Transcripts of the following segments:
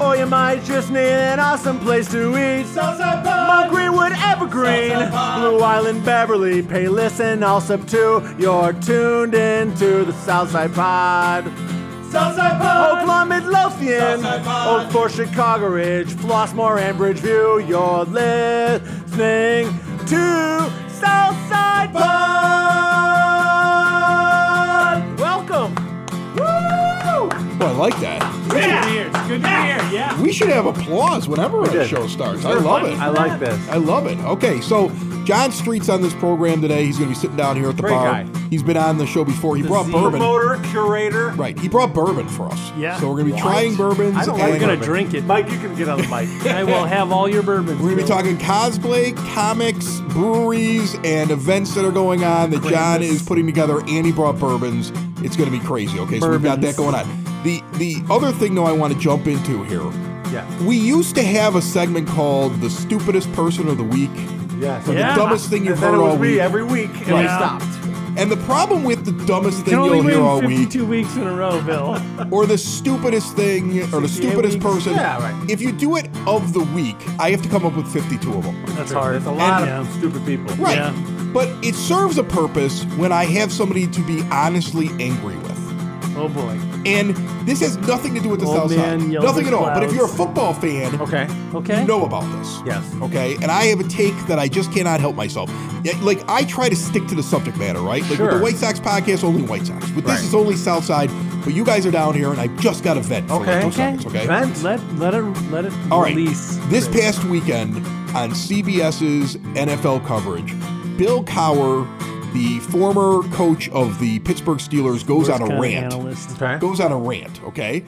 Or you might just need an awesome place to eat. Southside Pod. Mount Greenwood, Evergreen, Southside Pod. Blue Island, Beverly, Palos, and Alsip too. You're tuned into the Southside Pod. Southside Pod. Oakland, Midlothian, Southside Pod. Oak Forest, Chicago Ridge, Flossmoor, and Bridgeview. You're listening to Southside Pod. Welcome. Woo! Well, I like that. Good to hear. Good to hear. Yeah. We should have applause whenever a show starts. I love it. I like this. I love it. Okay, so John Street's on this program today. He's going to be sitting down here at the Great bar. guy. He's been on the show before. He brought bourbon. Promoter, curator. Right, he brought bourbon for us. Yeah. So we're going to be trying bourbons. I don't and like gonna drink it. Mike, you can get on the mic. I will have all your bourbons. We're going to be talking cosplay, comics, breweries, and events that are going on that John is putting together, and he brought bourbons. It's going to be crazy. Okay, so we've got that Bourbons. going on. The the other thing though I want to jump into here. Yeah. We used to have a segment called the stupidest person of the week. Yes. Or Yeah. the dumbest thing you've And heard all me week. every week, and we Yeah. stopped. And the problem with the dumbest You thing you'll hear all week, 52 weeks in a row, Bill. or the stupidest thing, or the stupidest weeks? person. Yeah, right. If you do it of the week, I have to come up with 52 of them. That's hard. There's a lot Yeah. of stupid people. Right. Yeah. But it serves a purpose when I have somebody to be honestly angry with. Oh boy. And this has nothing to do with the Old South man Side. yells Nothing at at all. But if clouds. you're a football fan, Okay. Okay. you know about this. Yes. Okay, and I have a take that I just cannot help myself. Yeah, Like I try to stick to the subject matter, right? Like with Sure. the White Sox podcast, only White Sox. With this, Right. it's only South Side. But you guys are down here, and I just got a vent for Okay. like two Okay. seconds. Okay. Vent. Let let it let it All right. release. This past weekend on CBS's NFL coverage, Bill Cowher, the former coach of the Pittsburgh Steelers, goes Worst on a rant. Okay. Goes on a rant. Okay.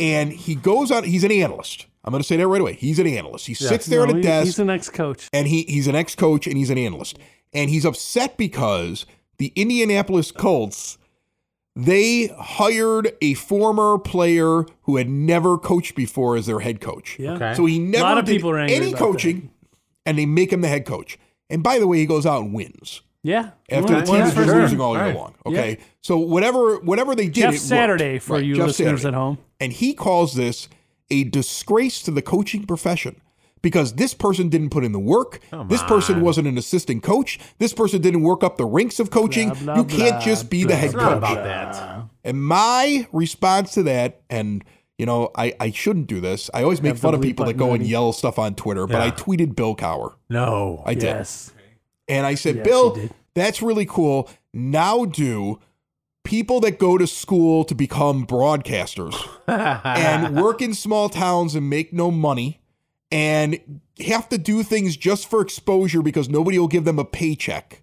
And he goes on. He's an analyst. I'm going to say that right away. He's an analyst. He sits there No, at a desk He's the next coach. and he he's an ex-coach and he's an analyst and he's upset because the Indianapolis Colts they hired a former player who had never coached before as their head coach. Yeah. Okay. So he never lot of did people are angry any about coaching and they make him the head coach. And by the way, he goes out and wins Yeah. after Well, the team well, has been sure. losing all year Right. long. Okay. So whatever whatever they did Jeff it worked. Saturday for Right, you Jeff listeners Saturday. at home. And he calls this a disgrace to the coaching profession because this person didn't put in the work. this person wasn't an assistant coach. This person didn't work up the ranks of coaching. Blah, blah, you can't blah, just be the head It's not coach. about that. And my response to that, and you know, I, I shouldn't do this. I always make Have fun of people that button go and yell stuff on Twitter, but Yeah. I tweeted Bill Cowher. No. I did. Yes. And I said, Yes, Bill, that's really cool. Now do people that go to school to become broadcasters and work in small towns and make no money and have to do things just for exposure because nobody will give them a paycheck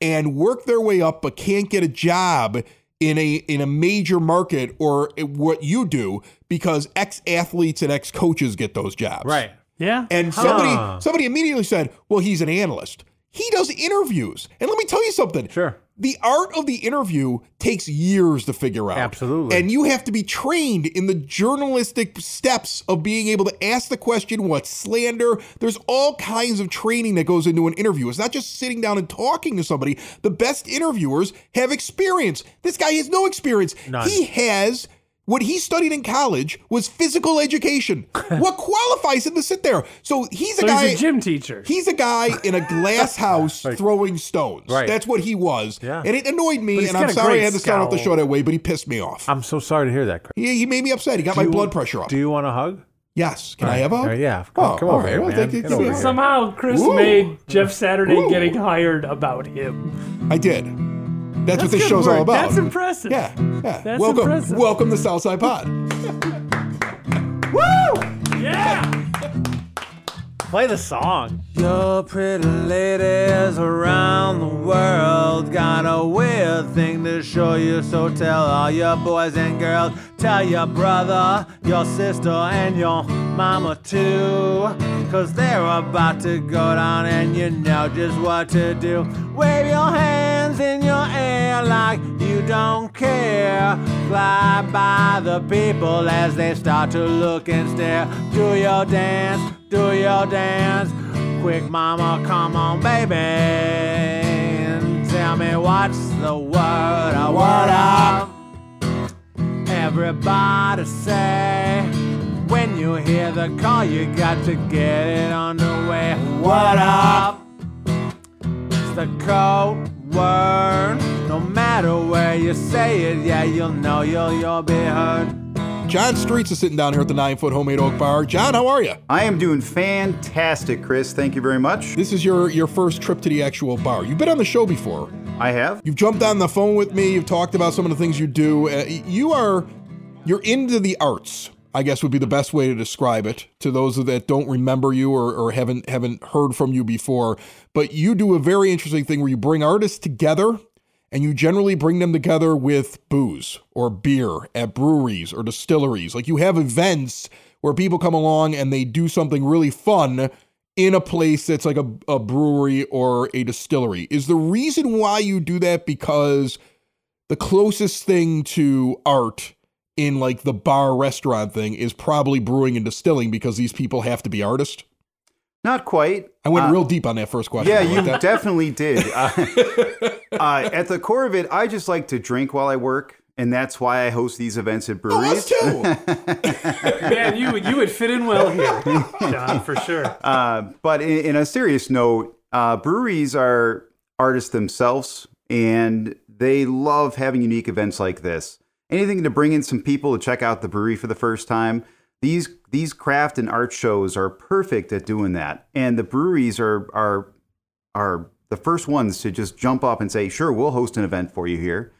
and work their way up but can't get a job in a in a major market or what you do because ex athletes and ex coaches get those jobs. Right. Yeah. And somebody Huh. somebody immediately said, "Well, he's an analyst. He does interviews." And let me tell you something. Sure. The art of the interview takes years to figure out. Absolutely. And you have to be trained in the journalistic steps of being able to ask the question, what's slander? There's all kinds of training that goes into an interview. It's not just sitting down and talking to somebody. The best interviewers have experience. This guy has no experience. None. He has what he studied in college was physical education. what qualifies him to sit there? So he's a so guy he's a gym teacher. He's a guy in a glass house throwing stones. Right. That's what he was. Yeah. And it annoyed me, and I'm sorry I had to start off the show that way, but he pissed me off. I'm so sorry to hear that, Chris. he, he made me upset. He got my you- blood pressure up. Do you want a hug? yes. Can I have a hug? Yeah. Oh, Come, come all over right. here, man. thank you. Get over here. Somehow Chris Ooh. made Jeff Saturday Ooh. getting hired about him. I did. Mm, that's, what this good show's all about. That's impressive. Yeah. Yeah. That's welcome. impressive. Welcome to Southside Pod. Woo! Yeah. Play the song. Your pretty ladies around the world got a weird thing to show you, so tell all your boys and girls, tell your brother, your sister, and your mama too. Cause they're about to go down and you know just what to do. Wave your hands in your air like you don't care. Fly by the people as they start to look and stare. Do your dance, do your dance. Quick, mama, come on, baby. Tell me what's the word, uh, word up. Everybody say, you hear the call, you got to get it underway. What up? It's the code word. No matter where you say it, yeah, you'll know you'll, you'll be heard. John Streets is sitting down here at the Nine Foot Homemade Oak Bar. John, how are you? I am doing fantastic, Chris. Thank you very much. This is your your first trip to the actual bar. You've been on the show before. I have. You've jumped on the phone with me. You've talked about some of the things you do. Uh, you are you're into the arts. I guess would be the best way to describe it to those that don't remember you or, or haven't haven't heard from you before. But you do a very interesting thing where you bring artists together and you generally bring them together with booze or beer at breweries or distilleries. Like you have events where people come along and they do something really fun in a place that's like a, a brewery or a distillery. Is the reason why you do that because the closest thing to art in like the bar restaurant thing is probably brewing and distilling because these people have to be artists? Not quite. I went Uh, real deep on that first question. Yeah, like you that. definitely did. Uh, uh, at the core of it, I just like to drink while I work, and that's why I host these events at Oh, us breweries. too. Man, you would you would fit in well here, John, for sure. Uh, but in, in a serious note, uh, breweries are artists themselves, and they love having unique events like this. Anything to bring in some people to check out the brewery for the first time. These these craft and art shows are perfect at doing that, and the breweries are are are the first ones to just jump up and say, "Sure, we'll host an event for you here."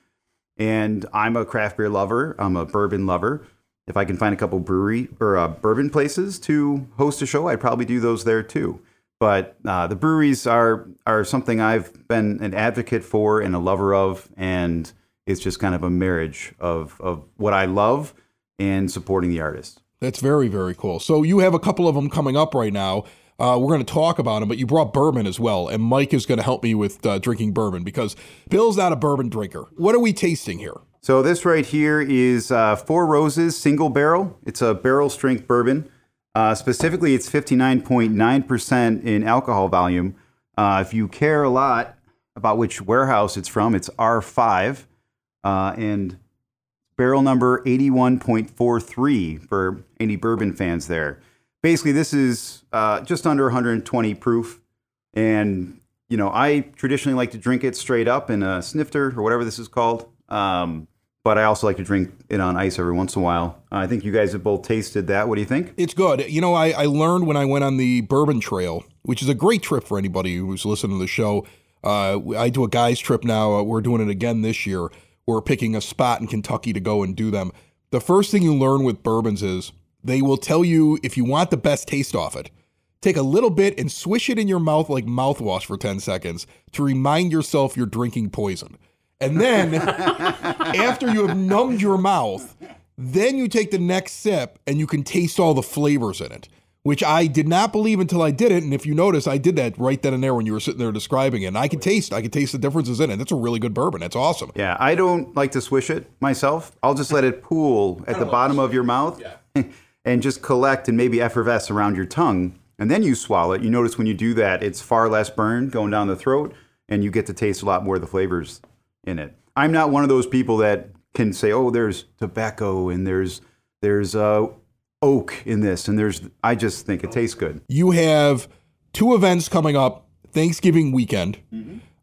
And I'm a craft beer lover. I'm a bourbon lover. If I can find a couple brewery or uh, bourbon places to host a show, I'd probably do those there too. But uh, the breweries are are something I've been an advocate for and a lover of, and it's just kind of a marriage of of what I love and supporting the artist. That's very, very cool. So you have a couple of them coming up right now. Uh, we're going to talk about them, but you brought bourbon as well, and Mike is going to help me with uh, drinking bourbon because Bill's not a bourbon drinker. What are we tasting here? So this right here is uh, Four Roses single barrel. It's a barrel strength bourbon. Uh, specifically, it's 59.9% in alcohol volume. Uh, if you care a lot about which warehouse it's from, it's R5. Uh, and barrel number 81.43 for any bourbon fans there. Basically, this is uh, just under 120 proof. And, you know, I traditionally like to drink it straight up in a snifter or whatever this is called. Um, but I also like to drink it on ice every once in a while. I think you guys have both tasted that. What do you think? It's good. You know, I, I learned when I went on the Bourbon Trail, which is a great trip for anybody who's listening to the show. Uh, I do a guys trip now. Uh, we're doing it again this year. We're picking a spot in Kentucky to go and do them. The first thing you learn with bourbons is they will tell you if you want the best taste off it, take a little bit and swish it in your mouth like mouthwash for 10 seconds to remind yourself you're drinking poison. And then after you have numbed your mouth, then you take the next sip and you can taste all the flavors in it, which I did not believe until I did it. And if you notice, I did that right then and there when you were sitting there describing it. And I could taste, I could taste the differences in it. That's a really good bourbon. That's awesome. Yeah, I don't like to swish it myself. I'll just let it pool at the bottom of your mouth and just collect and maybe effervesce around your tongue. And then you swallow it. You notice when you do that, it's far less burn going down the throat and you get to taste a lot more of the flavors in it. I'm not one of those people that can say, "Oh, there's tobacco and there's there's uh, oak in this," and there's. I just think it tastes good. You have two events coming up Thanksgiving weekend.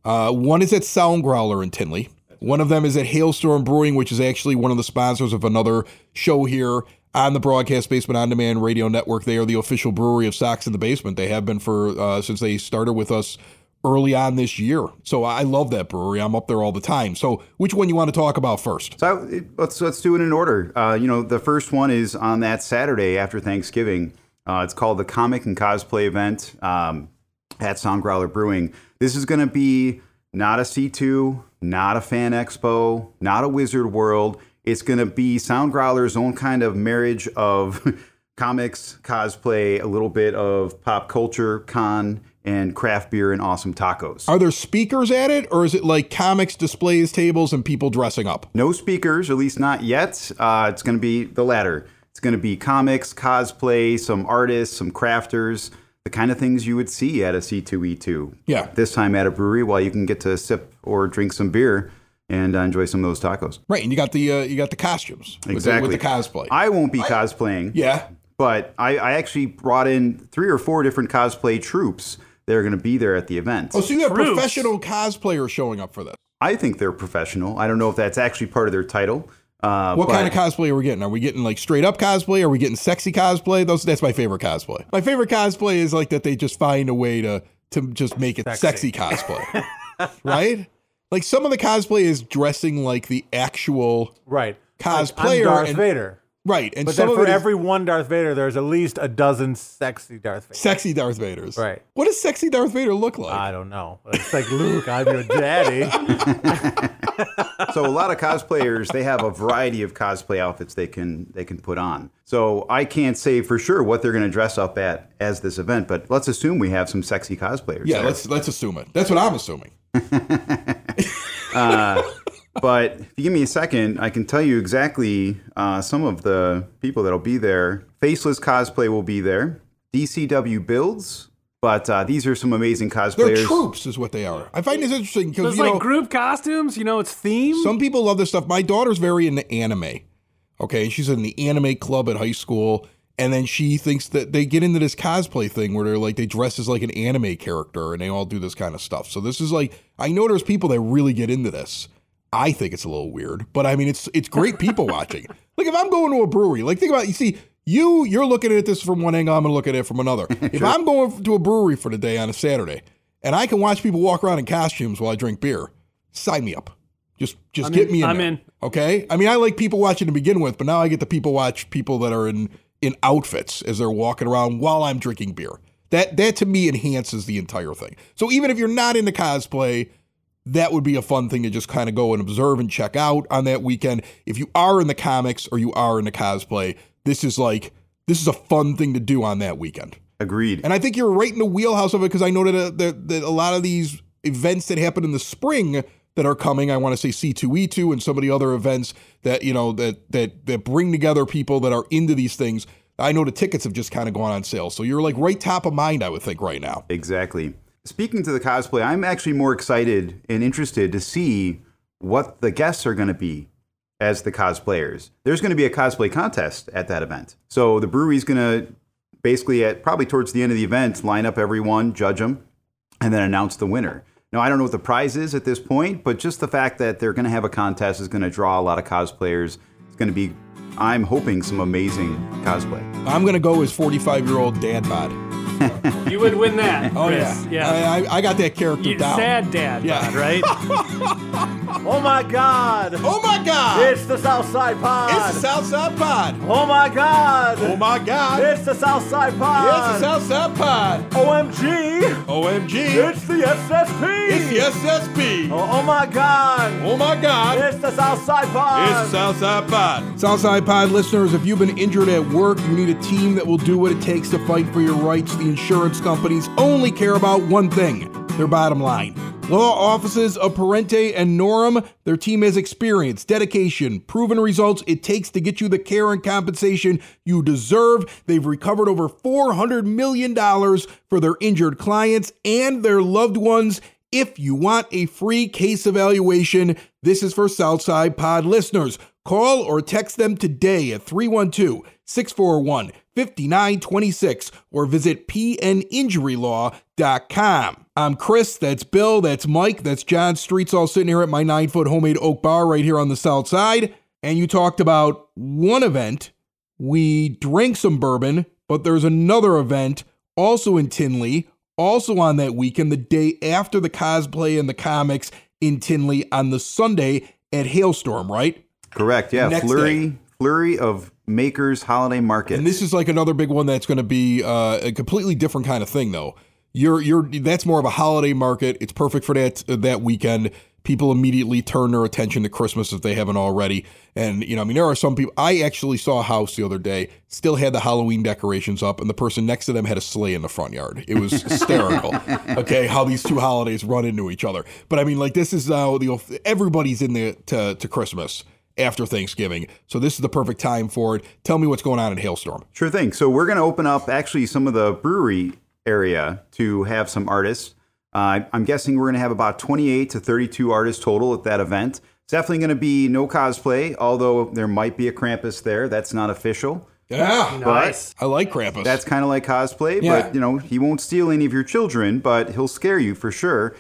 Uh, one is at Sound Growler in Tinley. One of them is at Hailstorm Brewing, which is actually one of the sponsors of another show here on the Broadcast Basement On Demand Radio Network. They are the official brewery of Sox in the Basement. They have been for uh, since they started with us early on this year. So I love that brewery. I'm up there all the time. So which one you want to talk about first? So let's let's do it in order. Uh, you know, the first one is on that Saturday after Thanksgiving. Uh, it's called the Comic and Cosplay Event um, at Sound Growler Brewing. This is going to be not a C2, not a Fan Expo, not a Wizard World. It's going to be Sound Growler's own kind of marriage of comics, cosplay, a little bit of pop culture, con, and craft beer and awesome tacos. Are there speakers at it, or is it like comics, displays, tables, and people dressing up? No speakers, at least not yet. Uh, it's going to be the latter. It's going to be comics, cosplay, some artists, some crafters, the kind of things you would see at a C2E2. Yeah. This time at a brewery while you can get to sip or drink some beer and uh, enjoy some of those tacos. Right, and you got the uh, you got the costumes with the- Exactly. with the, cosplay. I won't be cosplaying. yeah, But I, I actually brought in three or four different cosplay troops that are going to be there at the event. Oh, so you have Troops. professional cosplayers showing up for this. I think they're professional. I don't know if that's actually part of their title. Uh, What but kind of cosplay are we getting? Are we getting like straight up cosplay? Are we getting sexy cosplay? Those that's my favorite cosplay. My favorite cosplay is like that they just find a way to to just make it sexy, Sexy. cosplay. right? Like some of the cosplay is dressing like the actual Right. Cosplayer Like, I'm Darth and- Vader. Right, and But some then for it is every one Darth Vader, there's at least a dozen sexy Darth Vader. sexy Darth Vaders. Right. What does sexy Darth Vader look like? I don't know. It's like Luke, I'm your daddy. so a lot of cosplayers they have a variety of cosplay outfits they can they can put on. So I can't say for sure what they're going to dress up at as this event, but let's assume we have some sexy cosplayers. yeah, there. let's let's assume it. That's what I'm assuming. Uh, But if you give me a second, I can tell you exactly uh, some of the people that'll be there. Faceless Cosplay will be there. DCW Builds, but uh, these are some amazing cosplayers. They're cosplayers. troops, is what they are. I find this interesting because It's you like know group costumes. You know, it's themed. some people love this stuff. My daughter's very into anime. Okay, she's in the anime club at high school, and then she thinks that they get into this cosplay thing where they're like they dress as like an anime character, and they all do this kind of stuff. So this is like I know there's people that really get into this. I think it's a little weird, but I mean it's it's great people watching. Like if I'm going to a brewery, like think about you see you you're looking at this from one angle, I'm gonna look at it from another. If I'm going to a brewery for the day on a Saturday, and I can watch people walk around in costumes while I drink beer, sign me up. Just just I'm get in. me in. I'm there. in. Okay. I mean, I like people watching to begin with, but now I get to people watch people that are in in outfits as they're walking around while I'm drinking beer. That that to me enhances the entire thing. So even if you're not into cosplay, that would be a fun thing to just kind of go and observe and check out on that weekend. If you are in the comics or you are in the cosplay, this is like this is a fun thing to do on that weekend. Agreed. And I think you're right in the wheelhouse of it because I know that, uh, that, that a lot of these events that happen in the spring that are coming, I want to say C2E2 and some of the other events that, you know, that that that bring together people that are into these things. I know the tickets have just kind of gone on sale. So you're like right top of mind, I would think, right now. Exactly. Speaking to the cosplay, I'm actually more excited and interested to see what the guests are going to be as the cosplayers. There's going to be a cosplay contest at that event. So the brewery's going to basically, at probably towards the end of the event, line up everyone, judge them, and then announce the winner. Now, I don't know what the prize is at this point, but just the fact that they're going to have a contest is going to draw a lot of cosplayers. It's going to be, I'm hoping, some amazing cosplay. I'm gonna go as 45 year old dad bod. You would win that. Oh Chris. yeah, yeah. I, I, I got that character You- down. sad dad, Yeah. bod, right? Oh my God! Oh my God! It's the Southside Pod! It's the Southside Pod. oh my God! Oh my God! It's the Southside Pod! It's the Southside Pod. OMG! OMG! It's the SSP! It's the SSP. Oh, oh my God! Oh my God! It's the Southside Pod! It's the Southside Pod. Southside Pod listeners, if you've been injured at work, you need a team that will do what it takes to fight for your rights. The insurance companies only care about one thing their bottom line. Law offices of Parente and Norem, their team has experience, dedication, proven results it takes to get you the care and compensation you deserve. They've recovered over $400 million for their injured clients and their loved ones. If you want a free case evaluation, this is for Southside Pod listeners. Call or text them today at 312 641 5926 or visit pninjurylaw.com. I'm Chris, that's Bill, that's Mike, that's John Streets, all sitting here at my nine foot homemade oak bar right here on the south side. And you talked about one event. We drank some bourbon, but there's another event also in Tinley, also on that weekend, the day after the cosplay and the comics in Tinley on the Sunday at Hailstorm, right? Correct. Yeah. Next flurry, flurry of makers holiday market. And this is like another big one that's going to be uh, a completely different kind of thing, though. You're you're that's more of a holiday market. It's perfect for that that weekend. people immediately turn their attention to Christmas if they haven't already. And, you know, I mean, there are some people. I actually saw a house the other day, still had the Halloween decorations up, and the person next to them had a sleigh in the front yard. It was hysterical. okay, how these two holidays run into each other. But I mean, like, this is how the everybody's in the to, to Christmas after Thanksgiving. So this is the perfect time for it. Tell me what's going on in Hailstorm. Sure thing. So we're going to open up actually some of the brewery area to have some artists. Uh, I'm guessing we're going to have about 28 to 32 artists total at that event. It's definitely going to be no cosplay, although there might be a Krampus there. That's not official. Yeah, Nice. I like Krampus. That's kind of like cosplay, Yeah. but you know he won't steal any of your children, but he'll scare you for sure.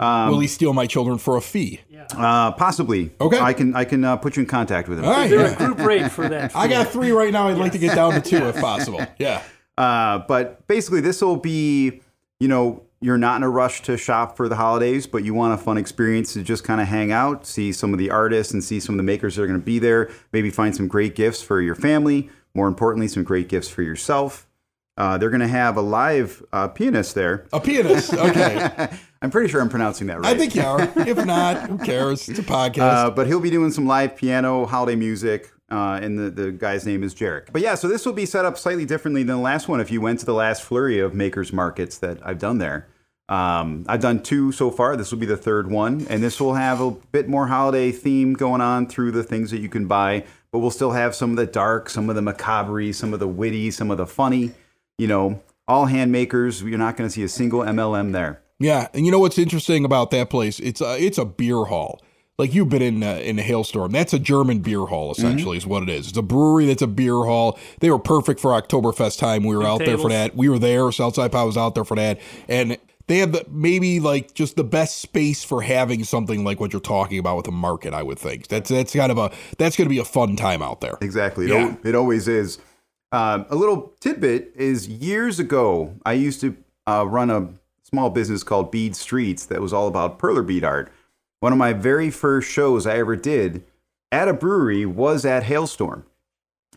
Will he steal my children for a fee? Uh, possibly. Okay. I can I can uh, put you in contact with him. All right. Is there yeah. a group rate for that? I got three right now. I'd like to get down to two if possible. Yeah. Uh, but basically, this will be, you know, you're not in a rush to shop for the holidays, but you want a fun experience to just kind of hang out, see some of the artists and see some of the makers that are going to be there. Maybe find some great gifts for your family. More importantly, some great gifts for yourself. Uh, they're going to have a live uh, pianist there. A pianist. Okay. I'm pretty sure I'm pronouncing that right. I think you are. If not, who cares? It's a podcast. Uh, but he'll be doing some live piano, holiday music, uh, and the, the guy's name is Jarek. But yeah, so this will be set up slightly differently than the last one. If you went to the last flurry of makers markets that I've done there, um, I've done two so far. This will be the third one, and this will have a bit more holiday theme going on through the things that you can buy. But we'll still have some of the dark, some of the macabre, some of the witty, some of the funny. You know, all hand makers. You're not going to see a single MLM there. yeah. And you know what's interesting about that place? It's a, it's a beer hall. Like you've been in uh, in a hailstorm. That's a German beer hall, essentially, is what it is. It's a brewery that's a beer hall. They were perfect for Oktoberfest time. We were out there for that. We were there. Southside Pie was out there for that. And they have the, maybe like just the best space for having something like what you're talking about with the market. I would think that's that's kind of a that's going to be a fun time out there. Exactly. It, Yeah. al- it always is. Um, a little tidbit is years ago, I used to uh, run a small business called Bead Streets that was all about perler bead art. One of my very first shows I ever did at a brewery was at Hailstorm.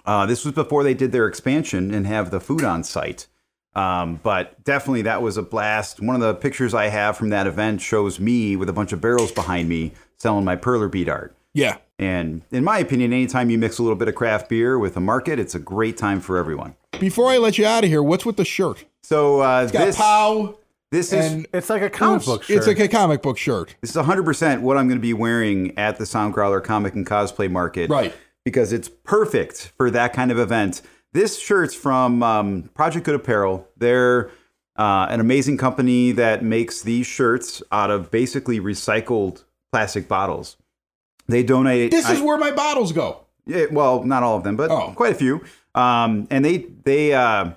Uh, this was before they did their expansion and have the food on site. Um, but definitely that was a blast. One of the pictures I have from that event shows me with a bunch of barrels behind me selling my perler bead art. Yeah. And in my opinion, anytime you mix a little bit of craft beer with a market, it's a great time for everyone. Before I let you out of here, what's with the shirt? So uh, It's got this pow this is it's like a comic book shirt. it's like a comic book shirt. this is 100% what I'm going to be wearing at the Soundgrowler Comic and Cosplay Market. Right. Because it's perfect for that kind of event. This shirt's from um, Project Good Apparel. They're uh, an amazing company that makes these shirts out of basically recycled plastic bottles. They donate. This is I- where my bottles go. Yeah, well, not all of them, but Oh. quite a few. Um, and they they uh,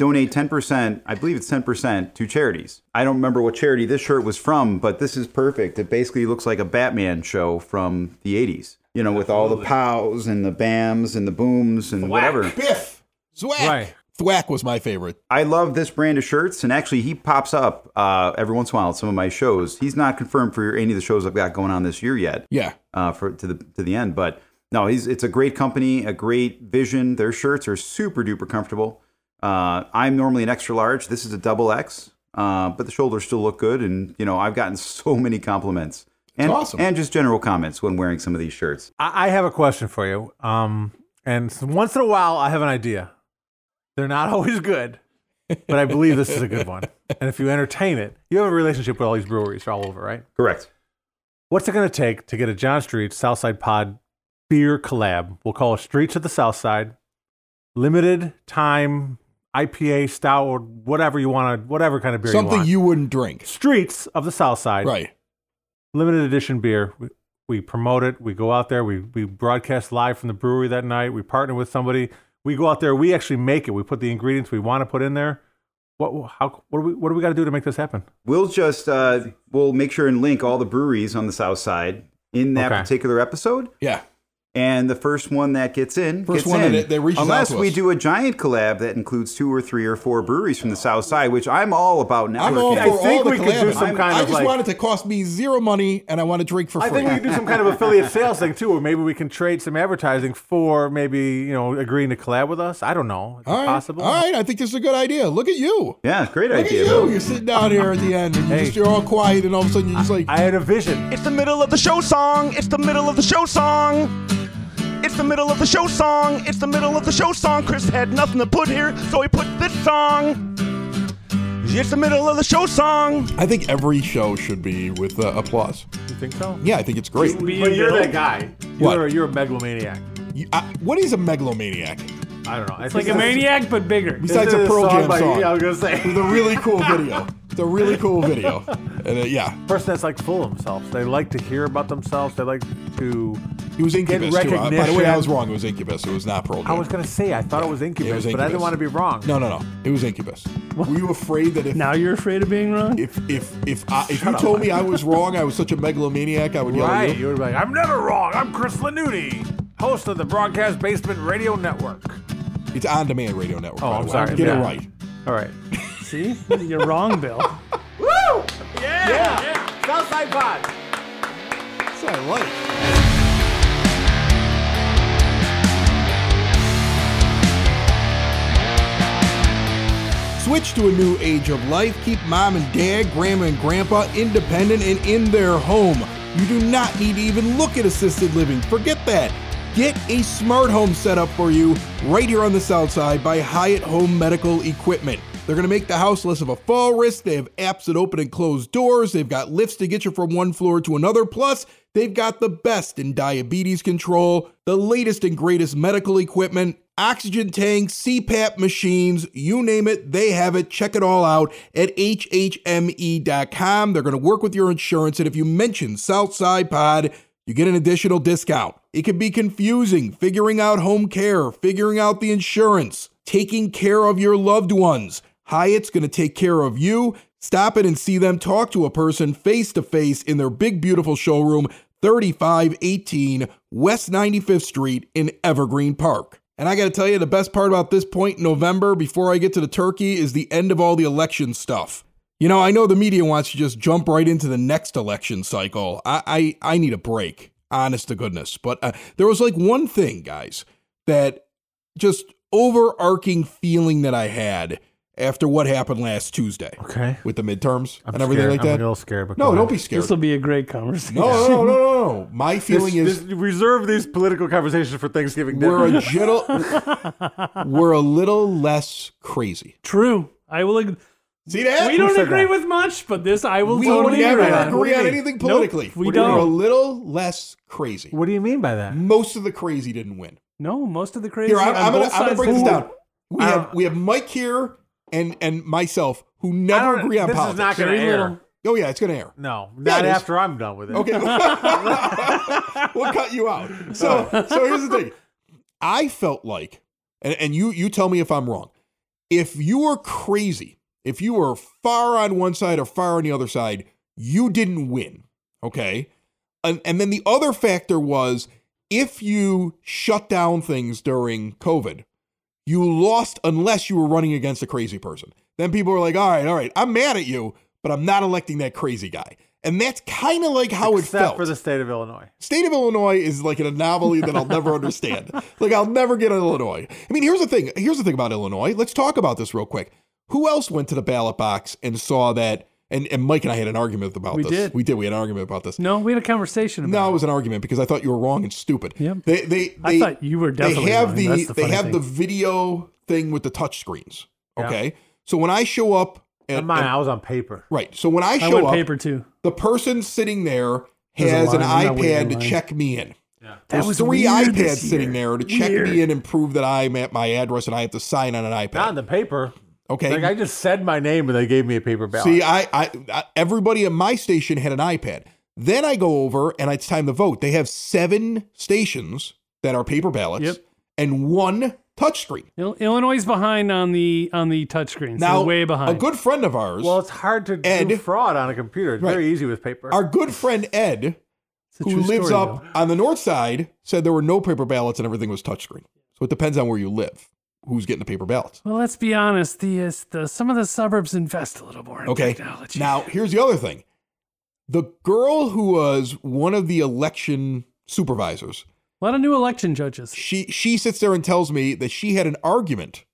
donate ten percent. I believe it's ten percent to charities. I don't remember what charity this shirt was from, but this is perfect. It basically looks like a Batman show from the '80s. You know, with all the pows and the bams and the booms and whatever. Biff. Thwack. Right. Thwack was my favorite. I love this brand of shirts, and actually, he pops up uh, every once in a while at some of my shows. He's not confirmed for any of the shows I've got going on this year yet. Yeah. uh, for to the to the end. But no, he's it's a great company, a great vision. Their shirts are super duper comfortable. Uh, I'm normally an extra large. This is a double X, uh, but the shoulders still look good, and you know I've gotten so many compliments and awesome. and just general comments when wearing some of these shirts. I, I have a question for you. Um, and once in a while, I have an idea. They're not always good, but I believe this is a good one. And if you entertain it, you have a relationship with all these breweries all over, right? Correct. What's it going to take to get a John Street Southside Pod beer collab? We'll call it Streets of the Southside, limited time IPA stout or whatever you want to, whatever kind of beer you Something want. you wouldn't drink. Streets of the Southside, Right. limited edition beer. We, we promote it. We go out there. We we broadcast live from the brewery that night. We partner with somebody. We go out there. We actually make it. We put the ingredients we want to put in there. What how what do we what do we got to do to make this happen? We'll just uh, we'll make sure and link all the breweries on the south side in that Okay. particular episode. Yeah. And the first one that gets in, First gets one in. that- that reaches out Unless to we us. do a giant collab that includes two or three or four breweries from the South Side, which I'm all about networking. I'm all for I think all we could do collabs. some I'm- kind I of, just like- want it to cost me zero money, and I want to drink for free. I think we could do some kind of affiliate sales thing too, or maybe we can trade some advertising for maybe you know agreeing to collab with us. I don't know. Is all right, possible? all right. I think this is a good idea. Look at you. yeah, great Look idea. at Bill. you. You're sitting down here at the end, and you Hey. just, you're all quiet, and all of a sudden you're just like, I had a vision. It's the middle of the show song. It's the middle of the show song. It's the middle of the show song. It's the middle of the show song. Chris had nothing to put here, so he put this song. It's the middle of the show song. I think every show should be with uh, applause. You think so? Yeah, I think it's great. But you're that guy. What? You're, you're a megalomaniac. You- I- what is a megalomaniac? I don't know. I It's like a maniac, but bigger. Besides a Pearl Jam by- song. Yeah, I was gonna say. With a really cool video. It's a really cool video. And uh, yeah, person that's like full of themselves. They like to hear about themselves. They like to. it was Incubus too. Uh, by the way, I was wrong. It was Incubus. It was not Pearl Jam. I was gonna say I thought it was Incubus, it was but I didn't Incubus. want to be wrong. No, no, no. It was Incubus. Were you afraid that if Now you're afraid of being wrong? if if if I, if you told me I was wrong, I was such a megalomaniac, I would yell Right. at you? You would be like, I'm never wrong. I'm Chris Lanuti, host of the Broadcast Basement Radio Network. It's on demand radio network. Oh, by I'm way. sorry. Get Yeah. it right. All right. See? You're wrong, Bill. Woo! Yeah. Southside Pod. That's what I like. Switch to a new age of life. Keep mom and dad, grandma and grandpa independent and in their home. You do not need to even look at assisted living. Forget that. Get a smart home set up for you right here on the south side by Hyatt Home Medical Equipment. They're going to make the house less of a fall risk. They have apps that open and close doors. They've got lifts to get you from one floor to another. Plus, they've got the best in diabetes control, the latest and greatest medical equipment, oxygen tanks, CPAP machines, you name it, they have it. Check it all out at hhme.com. They're going to work with your insurance. And if you mention Southside Pod, you get an additional discount. It can be confusing figuring out home care, figuring out the insurance, taking care of your loved ones. Hyatt's going to take care of you. Stop it and see them talk to a person face to face in their big, beautiful showroom, 3518 West 95th Street in Evergreen Park. And I got to tell you, the best part about this point in November, before I get to the turkey, is the end of all the election stuff. You know, I know the media wants to just jump right into the next election cycle. I I, I need a break, honest to goodness. But uh, there was like one thing, guys, that just overarching feeling that I had after what happened last Tuesday Okay. with the midterms I'm and everything scared. like I'm that. a little scared. But no, don't ahead. be scared. This will be a great conversation. No, no, no, no, no, no. My feeling This- is this- reserve these political conversations for Thanksgiving dinner. we're a little, we're a little less crazy. True. I will. Ag- See that? We don't agree that? with much, but this I will We totally never agree on. agree on anything politically. Nope, we we're don't. a little less crazy. what do you mean by that? Most of the crazy didn't win. No, most of the crazy. Here, I'm, I'm gonna, both I'm gonna sides break this down. We Uh, have we have Mike here and and myself who never agree on this politics. is not going to air. little. oh yeah, it's gonna air. No, not it is. after I'm done with it. Okay, we'll cut you out. So so here's the thing. I felt like, and, and you you tell me if I'm wrong. If you are crazy, if you were far on one side or far on the other side, you didn't win. Okay, and and then the other factor was if you shut down things during COVID, you lost unless you were running against a crazy person. Then people were like, all right, all right, I'm mad at you, but I'm not electing that crazy guy. And that's kind of like how Except it felt. for the state of Illinois. State of Illinois is like an anomaly that I'll never understand. Like I'll never get Illinois. I mean, here's the thing. Here's the thing about Illinois. Let's talk about this real quick. Who else went to the ballot box and saw that? And, and Mike and I had an argument about We this. did. We did. We had an argument about this. No, we had a conversation about. No, it it. was an argument because I thought you were wrong and stupid. Yep. They, they, I thought you were definitely They have wrong. the, That's the they have thing. the video thing with the touch screens. Yeah. Okay, so when I show up, and, And mine, and- I was on paper. right. So when I I show went up, paper too. the person sitting there has an line. I'm not waiting iPad to check me in. That There's three iPads sitting there to check Weird. me in and prove that I'm at my address and I have to sign on an iPad. Not iPad. on the paper. Okay. Like I just said my name and they gave me a paper ballot. See, I, I, I, everybody at my station had an iPad. Then I go over and it's time to vote. They have seven stations that are paper ballots Yep. and one touchscreen. Illinois is behind on the on the touchscreen. So Now, they're way behind. a good friend of ours, well, it's hard to do fraud on a computer. It's Right. very easy with paper. our good friend Ed, who lives story, up on the north side, said there were no paper ballots and everything was touchscreen. So it depends on where you live, who's getting the paper ballots. Well, let's be honest. The, uh, the some of the suburbs invest a little more in Okay. technology. Now, here's the other thing. The girl who was one of the election supervisors, a lot of new election judges. she she sits there and tells me that she had an argument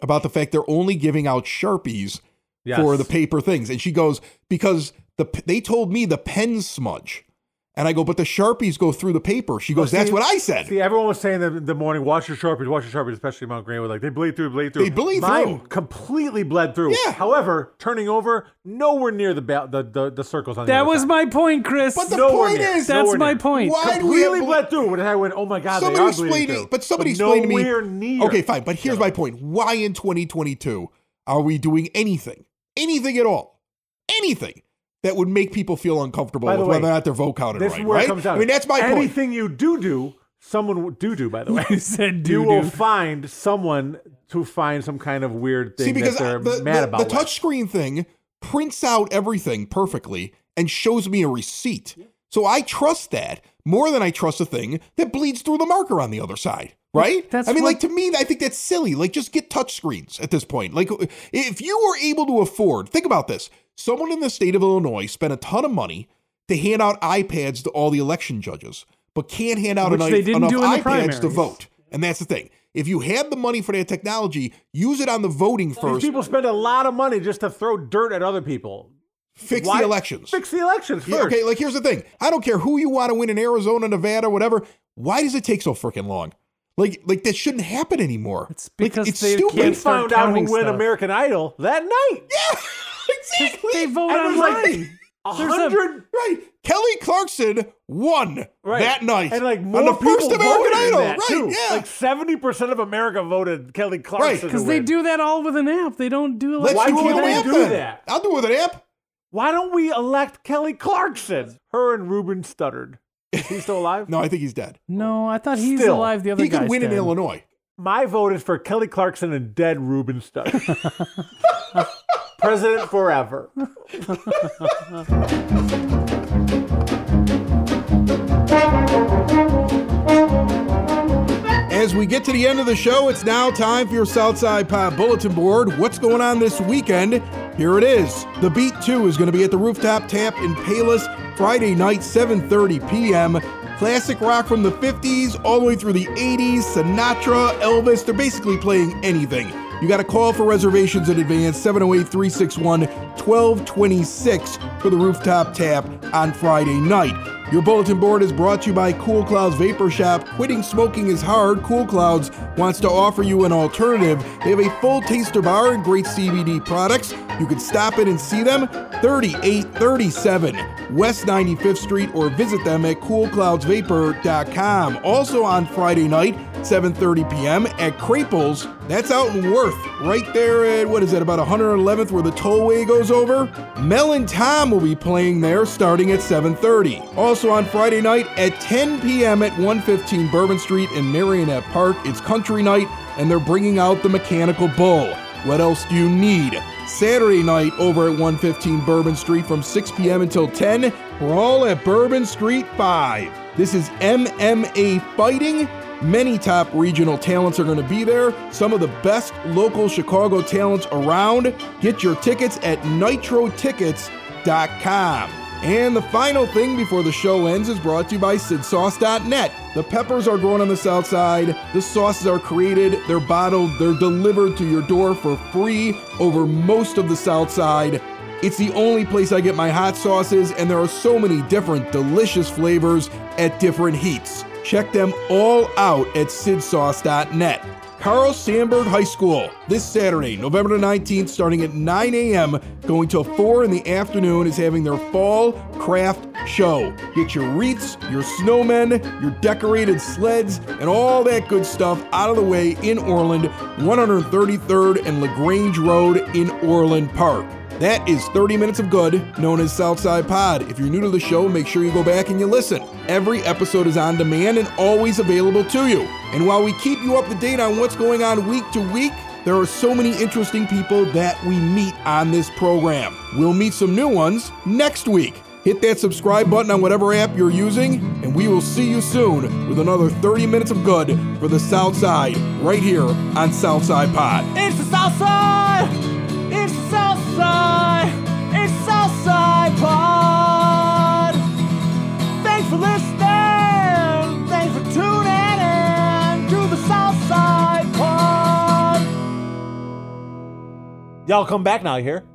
about the fact they're only giving out Sharpies Yes. for the paper things. And she goes, because the they told me the pen smudge. And I go, but the Sharpies go through the paper. She goes, see- that's what I said. See, everyone was saying that in the morning, watch your sharpies, watch your sharpies, especially Mount Greenwood. Like they bleed through, bleed through. They bleed Mine through. completely bled through. Yeah. However, turning over, nowhere near the ba- the, the the circles on the That was side. my point, Chris. But the Nowhere point near. is, That's nowhere my near. point. why do we have completely ble- bled through. When I went, oh my god, Somebody they are explain bleeding to through. but somebody But explain to me. nowhere near. Okay, fine. But here's my point. Why in 2022 are we doing anything, anything at all, anything that would make people feel uncomfortable with way, whether or not their vote counted This right? is where right? it comes down. I mean, that's my point. Anything you do do, someone would do do. By the way, You said you will find someone to find some kind of weird thing See, because that they're the, mad the, about. the with. touchscreen thing prints out everything perfectly and shows me a receipt. So I trust that more than I trust a thing that bleeds through the marker on the other side. Right? That's I mean, like to me, I think that's silly. Like, just get touchscreens at this point. Like, if you were able to afford, think about this: someone in the state of Illinois spent a ton of money to hand out iPads to all the election judges, but can't hand out Which enough, they didn't enough do in the iPads to vote. And that's the thing. If you had the money for that technology, use it on the voting first. These people spend a lot of money just to throw dirt at other people. Fix Why- the elections. Fix the elections Yeah, first. okay, like here's the thing. I don't care who you want to win in Arizona, Nevada, whatever. Why does it take so freaking long? Like, like that shouldn't happen anymore. It's Like, because it's they stupid. we can't start found out who counting win stuff. American Idol that night. Yeah, exactly. They vote And it was like online. a hundred. right. Kelly Clarkson won Right. that night and like on more the first people American voted Idol. that, right? too. Yeah. like seventy percent of America voted Kelly Clarkson Because they do that all with an app. They don't do Let's like Why do can't we do then. that? I'll do it with an app. Why don't we elect Kelly Clarkson? Her and Ruben Studdard. Is he still alive? No, I think he's dead. No, I thought he's Still, alive. The other He could win in. Illinois. My vote is for Kelly Clarkson and dead Ruben Studdard. President forever. As we get to the end of the show, it's now time for your Southside Pod Bulletin Board. What's going on this weekend? Here it is. The Beat 2 is going to be at the Rooftop Tap in Palos Friday night, 7.30 p.m. Classic rock from the 50s all the way through the 80s, Sinatra, Elvis. They're basically playing anything. You got to call for reservations in advance, 708 361 1226 for the Rooftop Tap on Friday night. Your bulletin board is brought to you by Cool Clouds Vapor Shop. Quitting smoking is hard. Cool Clouds wants to offer you an alternative. They have a full taster bar and great CBD products. You can stop in and see them 3837 West 95th Street or visit them at coolcloudsvapor.com. Also on Friday night, 7:30 p.m. at Krapil's. That's out in Worth, right there at what is that about 111th where the tollway goes over. Mel and Tom will be playing there starting at 7:30. Also on Friday night at 10 p.m. at 115 Bourbon Street in Merrionette Park, it's country night and they're bringing out the Mechanical Bull. What else do you need? Saturday night over at 115 Bourbon Street from 6 p.m. until 10. We're all at Bourbon Street 5. This is MMA Fighting. Many top regional talents are going to be there. Some of the best local Chicago talents around. Get your tickets at nitrotickets.com. And the final thing before the show ends is brought to you by SidSauce.net. The peppers are grown on the south side, the sauces are created, they're bottled, they're delivered to your door for free over most of the south side. It's the only place I get my hot sauces, and there are so many different delicious flavors at different heats. Check them all out at sidsauce.net. Carl Sandburg High School this Saturday, November the 19th, starting at 9 a.m., going till 4 in the afternoon, is having their fall craft show. Get your wreaths, your snowmen, your decorated sleds, and all that good stuff out of the way in Orland, 133rd and LaGrange Road in Orland Park. That is 30 Minutes of Good, known as Southside Pod. If you're new to the show, make sure you go back and you listen. Every episode is on demand and always available to you. And while we keep you up to date on what's going on week to week, there are so many interesting people that we meet on this program. We'll meet some new ones next week. Hit that subscribe button on whatever app you're using, and we will see you soon with another 30 minutes of good for the South Side right here on Southside Pod. It's the South Side! It's the South Side! It's Southside Pod! Thanks for listening! Thanks for tuning in to the Southside Pod! Y'all come back now, you hear?